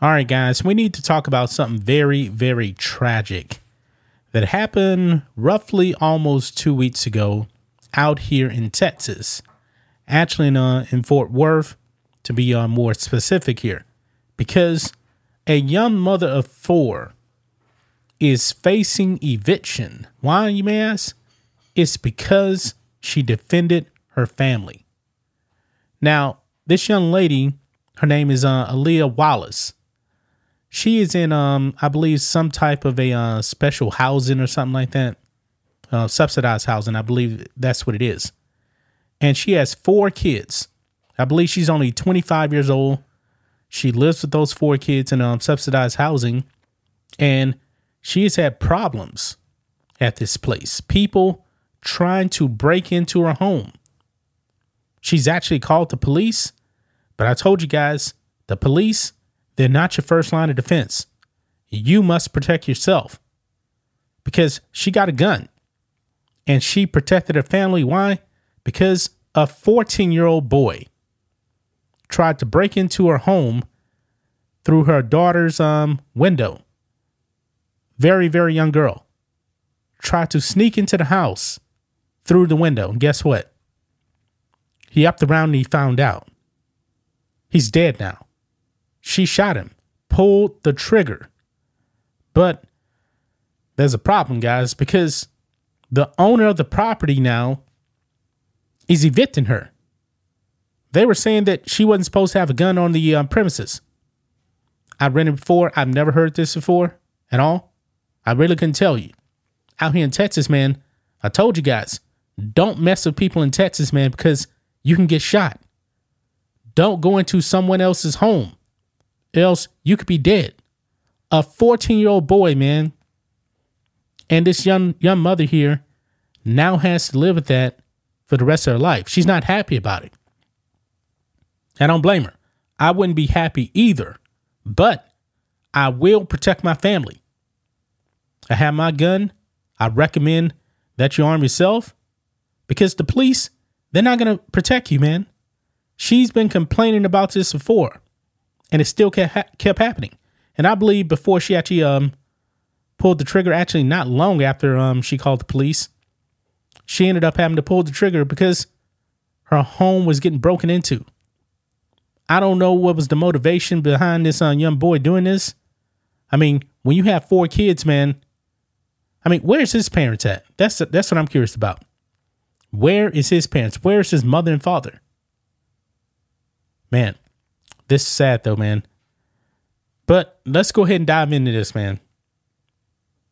All right, guys, we need to talk about something very, very tragic that happened roughly almost two weeks ago out here in Texas. Actually, in, uh, in Fort Worth, to be uh, more specific here, because a young mother of four is facing eviction. Why, you may ask? It's because she defended her family. Now, this young lady, her name is uh, Aaliyah Wallace she is in um I believe some type of a uh, special housing or something like that. Uh, subsidized housing, I believe that's what it is. And she has four kids. I believe she's only 25 years old. She lives with those four kids in um, subsidized housing, and she has had problems at this place. People trying to break into her home. She's actually called the police, but I told you guys the police they're not your first line of defense. You must protect yourself because she got a gun and she protected her family. Why? Because a 14 year old boy tried to break into her home through her daughter's um, window. Very, very young girl tried to sneak into the house through the window. And guess what? He upped around and he found out. He's dead now she shot him, pulled the trigger. But there's a problem, guys, because the owner of the property now is evicting her. They were saying that she wasn't supposed to have a gun on the um, premises. Read it before. I've never heard this before at all. I really couldn't tell you. Out here in Texas, man, I told you guys, don't mess with people in Texas, man, because you can get shot. Don't go into someone else's home else you could be dead. A 14 year old boy, man. And this young young mother here now has to live with that for the rest of her life. She's not happy about it. I don't blame her. I wouldn't be happy either, but I will protect my family. I have my gun. I recommend that you arm yourself because the police, they're not going to protect you, man. She's been complaining about this before and it still kept, ha- kept happening. And I believe before she actually um pulled the trigger, actually not long after um she called the police, she ended up having to pull the trigger because her home was getting broken into. I don't know what was the motivation behind this uh, young boy doing this. I mean, when you have four kids, man, I mean, where's his parents at? That's that's what I'm curious about. Where is his parents? Where is his mother and father? Man, this is sad though, man. But let's go ahead and dive into this, man.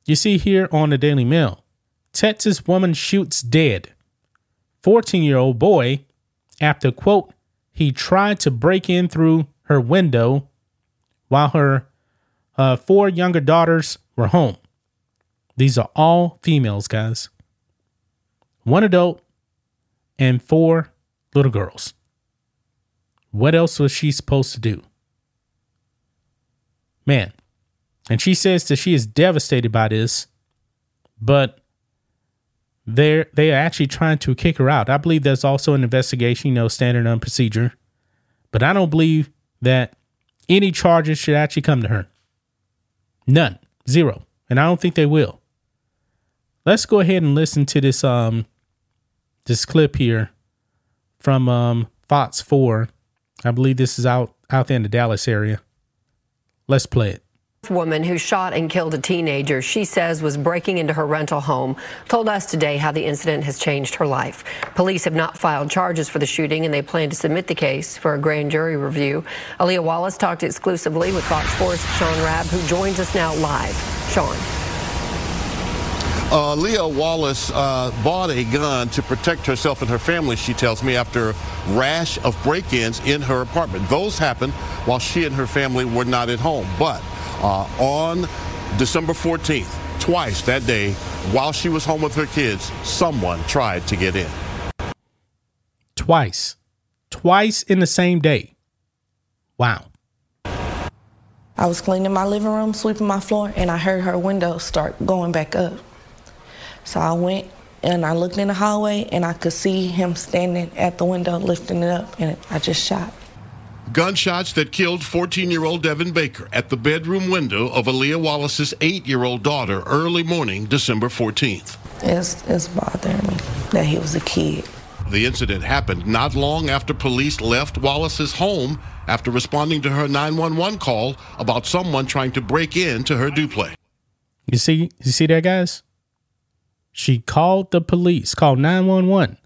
You see here on the Daily Mail Texas woman shoots dead 14 year old boy after, quote, he tried to break in through her window while her uh, four younger daughters were home. These are all females, guys. One adult and four little girls. What else was she supposed to do? Man. And she says that she is devastated by this, but they're they are actually trying to kick her out. I believe there's also an investigation, you know, standard on procedure. But I don't believe that any charges should actually come to her. None. Zero. And I don't think they will. Let's go ahead and listen to this um this clip here from um Fox 4 I believe this is out out there in the Dallas area. Let's play it woman who shot and killed a teenager she says was breaking into her rental home told us today how the incident has changed her life. Police have not filed charges for the shooting and they plan to submit the case for a grand jury review. Aaliyah Wallace talked exclusively with Fox 4's Shaun Rabb who joins us now live. Shaun. Uh, Leah Wallace uh, bought a gun to protect herself and her family, she tells me, after a rash of break-ins in her apartment. Those happened while she and her family were not at home. But uh, on December 14th, twice that day, while she was home with her kids, someone tried to get in. Twice. Twice in the same day. Wow. I was cleaning my living room, sweeping my floor, and I heard her window start going back up. So I went and I looked in the hallway and I could see him standing at the window lifting it up and I just shot. Gunshots that killed 14 year old Devin Baker at the bedroom window of Aaliyah Wallace's eight year old daughter early morning, December 14th. It's, it's bothering me that he was a kid. The incident happened not long after police left Wallace's home after responding to her 911 call about someone trying to break into her duplex. You see, you see that, guys? She called the police, called 911,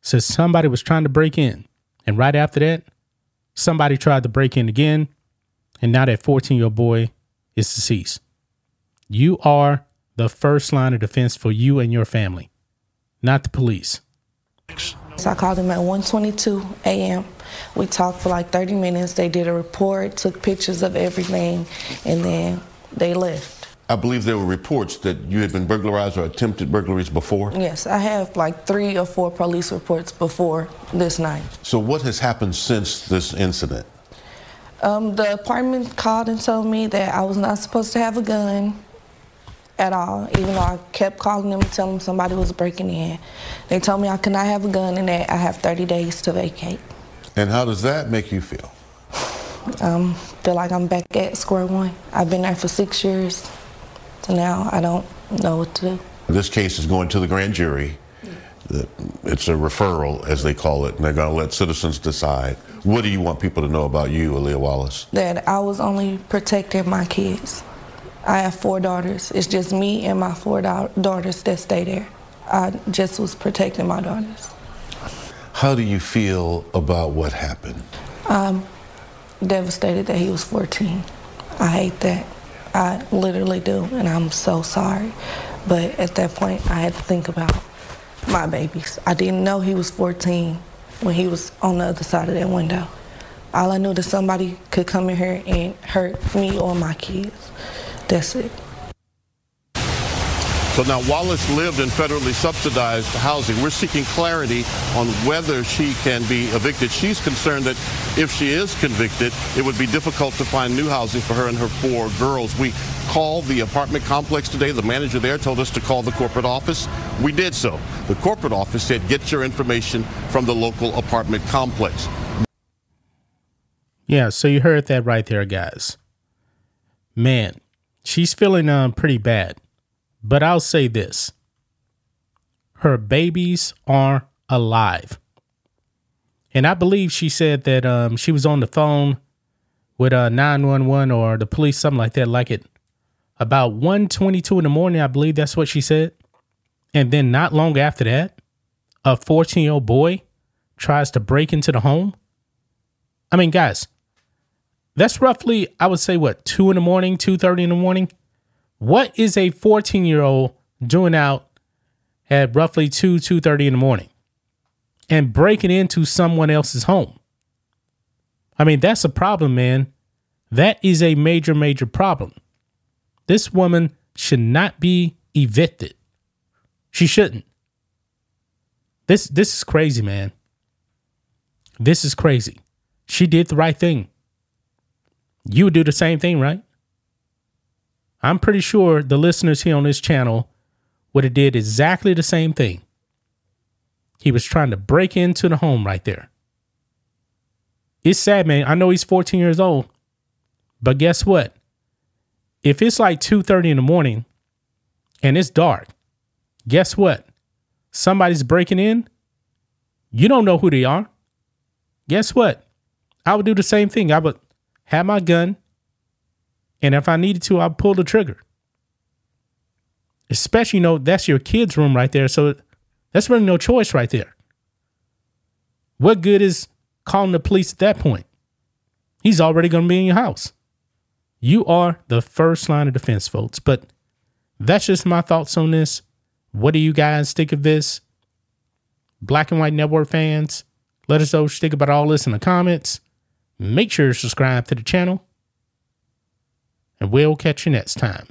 says somebody was trying to break in. And right after that, somebody tried to break in again. And now that 14 year old boy is deceased. You are the first line of defense for you and your family, not the police. So I called him at 1:22 a.m. We talked for like 30 minutes. They did a report, took pictures of everything, and then they left. I believe there were reports that you had been burglarized or attempted burglaries before. Yes, I have like three or four police reports before this night. So, what has happened since this incident? Um, the apartment called and told me that I was not supposed to have a gun at all, even though I kept calling them and telling them somebody was breaking in. They told me I could not have a gun and that I have 30 days to vacate. And how does that make you feel? Um, feel like I'm back at square one. I've been there for six years. So now I don't know what to do. This case is going to the grand jury. Mm. It's a referral, as they call it, and they're going to let citizens decide. What do you want people to know about you, Aaliyah Wallace? That I was only protecting my kids. I have four daughters. It's just me and my four da- daughters that stay there. I just was protecting my daughters. How do you feel about what happened? I'm devastated that he was 14. I hate that. I literally do, and I'm so sorry. But at that point, I had to think about my babies. I didn't know he was 14 when he was on the other side of that window. All I knew that somebody could come in here and hurt me or my kids. That's it. So now Wallace lived in federally subsidized housing. We're seeking clarity on whether she can be evicted. She's concerned that if she is convicted, it would be difficult to find new housing for her and her four girls. We called the apartment complex today. The manager there told us to call the corporate office. We did so. The corporate office said get your information from the local apartment complex. Yeah, so you heard that right there, guys. Man, she's feeling um, pretty bad. But I'll say this her babies are alive. And I believe she said that um, she was on the phone with uh, 911 or the police, something like that, like it about 1.22 in the morning. I believe that's what she said. And then not long after that, a 14 year old boy tries to break into the home. I mean, guys, that's roughly, I would say, what, 2 in the morning, 2.30 in the morning? What is a 14 year old doing out at roughly 2, 2.30 in the morning and breaking into someone else's home? I mean, that's a problem, man. That is a major, major problem. This woman should not be evicted. She shouldn't. This this is crazy, man. This is crazy. She did the right thing. You would do the same thing, right? I'm pretty sure the listeners here on this channel would have did exactly the same thing. He was trying to break into the home right there. It's sad, man. I know he's 14 years old, but guess what? If it's like 2:30 in the morning and it's dark, guess what? Somebody's breaking in. You don't know who they are. Guess what? I would do the same thing. I would have my gun and if I needed to, I'd pull the trigger. Especially, you know, that's your kid's room right there. So that's really no choice right there. What good is calling the police at that point? He's already going to be in your house. You are the first line of defense, folks. But that's just my thoughts on this. What do you guys think of this? Black and White Network fans, let us know what you think about all this in the comments. Make sure to subscribe to the channel and we'll catch you next time.